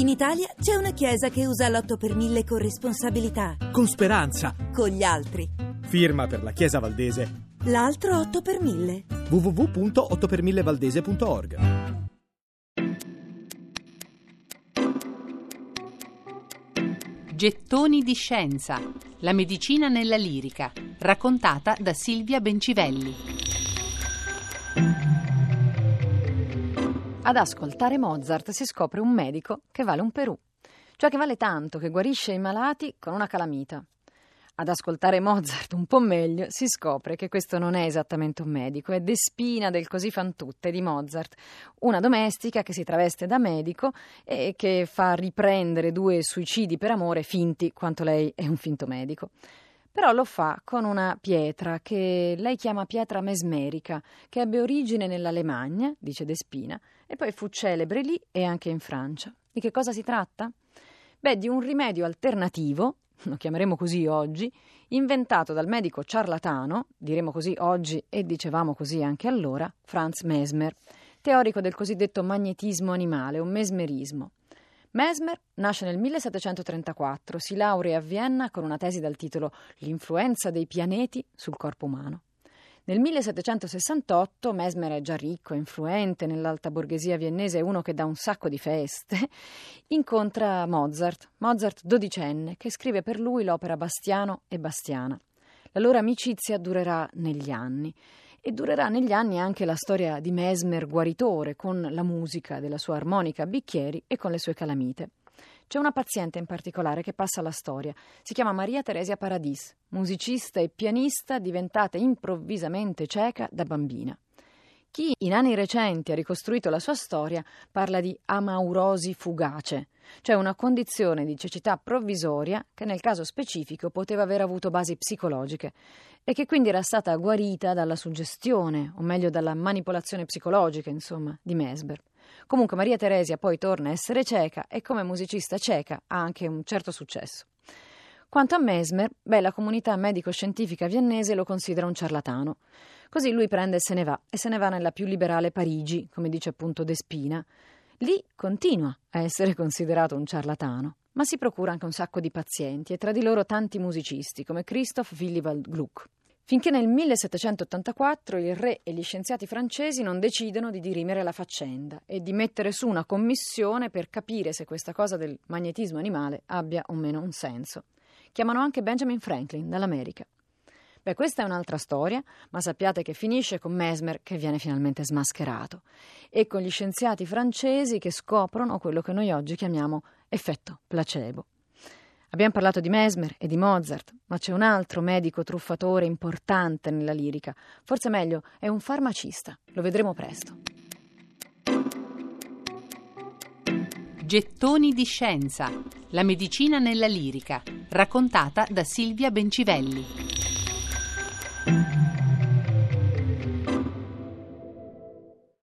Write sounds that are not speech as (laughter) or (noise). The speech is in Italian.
In Italia c'è una chiesa che usa l'8 per 1000 con responsabilità. Con speranza. Con gli altri. Firma per la Chiesa Valdese. L'altro 8 per 1000. www.8per1000valdese.org Gettoni di scienza. La medicina nella lirica. Raccontata da Silvia Bencivelli. Ad ascoltare Mozart si scopre un medico che vale un Perù, cioè che vale tanto che guarisce i malati con una calamita. Ad ascoltare Mozart un po' meglio si scopre che questo non è esattamente un medico, è Despina del Così fan tutte di Mozart, una domestica che si traveste da medico e che fa riprendere due suicidi per amore finti quanto lei è un finto medico. Però lo fa con una pietra che lei chiama pietra mesmerica, che ebbe origine nell'Alemagna, dice Despina, e poi fu celebre lì e anche in Francia. Di che cosa si tratta? Beh, di un rimedio alternativo lo chiameremo così oggi, inventato dal medico ciarlatano, diremo così oggi e dicevamo così anche allora, Franz Mesmer, teorico del cosiddetto magnetismo animale o mesmerismo. Mesmer nasce nel 1734, si laurea a Vienna con una tesi dal titolo L'influenza dei pianeti sul corpo umano. Nel 1768 Mesmer è già ricco, influente nell'alta borghesia viennese, è uno che dà un sacco di feste, (laughs) incontra Mozart, Mozart dodicenne, che scrive per lui l'opera Bastiano e Bastiana. La loro amicizia durerà negli anni e durerà negli anni anche la storia di Mesmer guaritore con la musica della sua armonica a bicchieri e con le sue calamite. C'è una paziente in particolare che passa alla storia. Si chiama Maria Teresia Paradis, musicista e pianista diventata improvvisamente cieca da bambina. Chi in anni recenti ha ricostruito la sua storia parla di amaurosi fugace, cioè una condizione di cecità provvisoria che nel caso specifico poteva aver avuto basi psicologiche e che quindi era stata guarita dalla suggestione, o meglio dalla manipolazione psicologica, insomma, di Mesmer. Comunque Maria Teresia poi torna a essere cieca e come musicista cieca ha anche un certo successo. Quanto a Mesmer, beh, la comunità medico-scientifica viennese lo considera un ciarlatano. Così lui prende e se ne va, e se ne va nella più liberale Parigi, come dice appunto Despina. Lì continua a essere (laughs) considerato un ciarlatano, ma si procura anche un sacco di pazienti e tra di loro tanti musicisti come Christoph Willibald Gluck finché nel 1784 il re e gli scienziati francesi non decidono di dirimere la faccenda e di mettere su una commissione per capire se questa cosa del magnetismo animale abbia o meno un senso. Chiamano anche Benjamin Franklin dall'America. Beh, questa è un'altra storia, ma sappiate che finisce con Mesmer che viene finalmente smascherato e con gli scienziati francesi che scoprono quello che noi oggi chiamiamo effetto placebo. Abbiamo parlato di Mesmer e di Mozart, ma c'è un altro medico truffatore importante nella lirica. Forse meglio, è un farmacista. Lo vedremo presto. Gettoni di scienza. La medicina nella lirica. Raccontata da Silvia Bencivelli.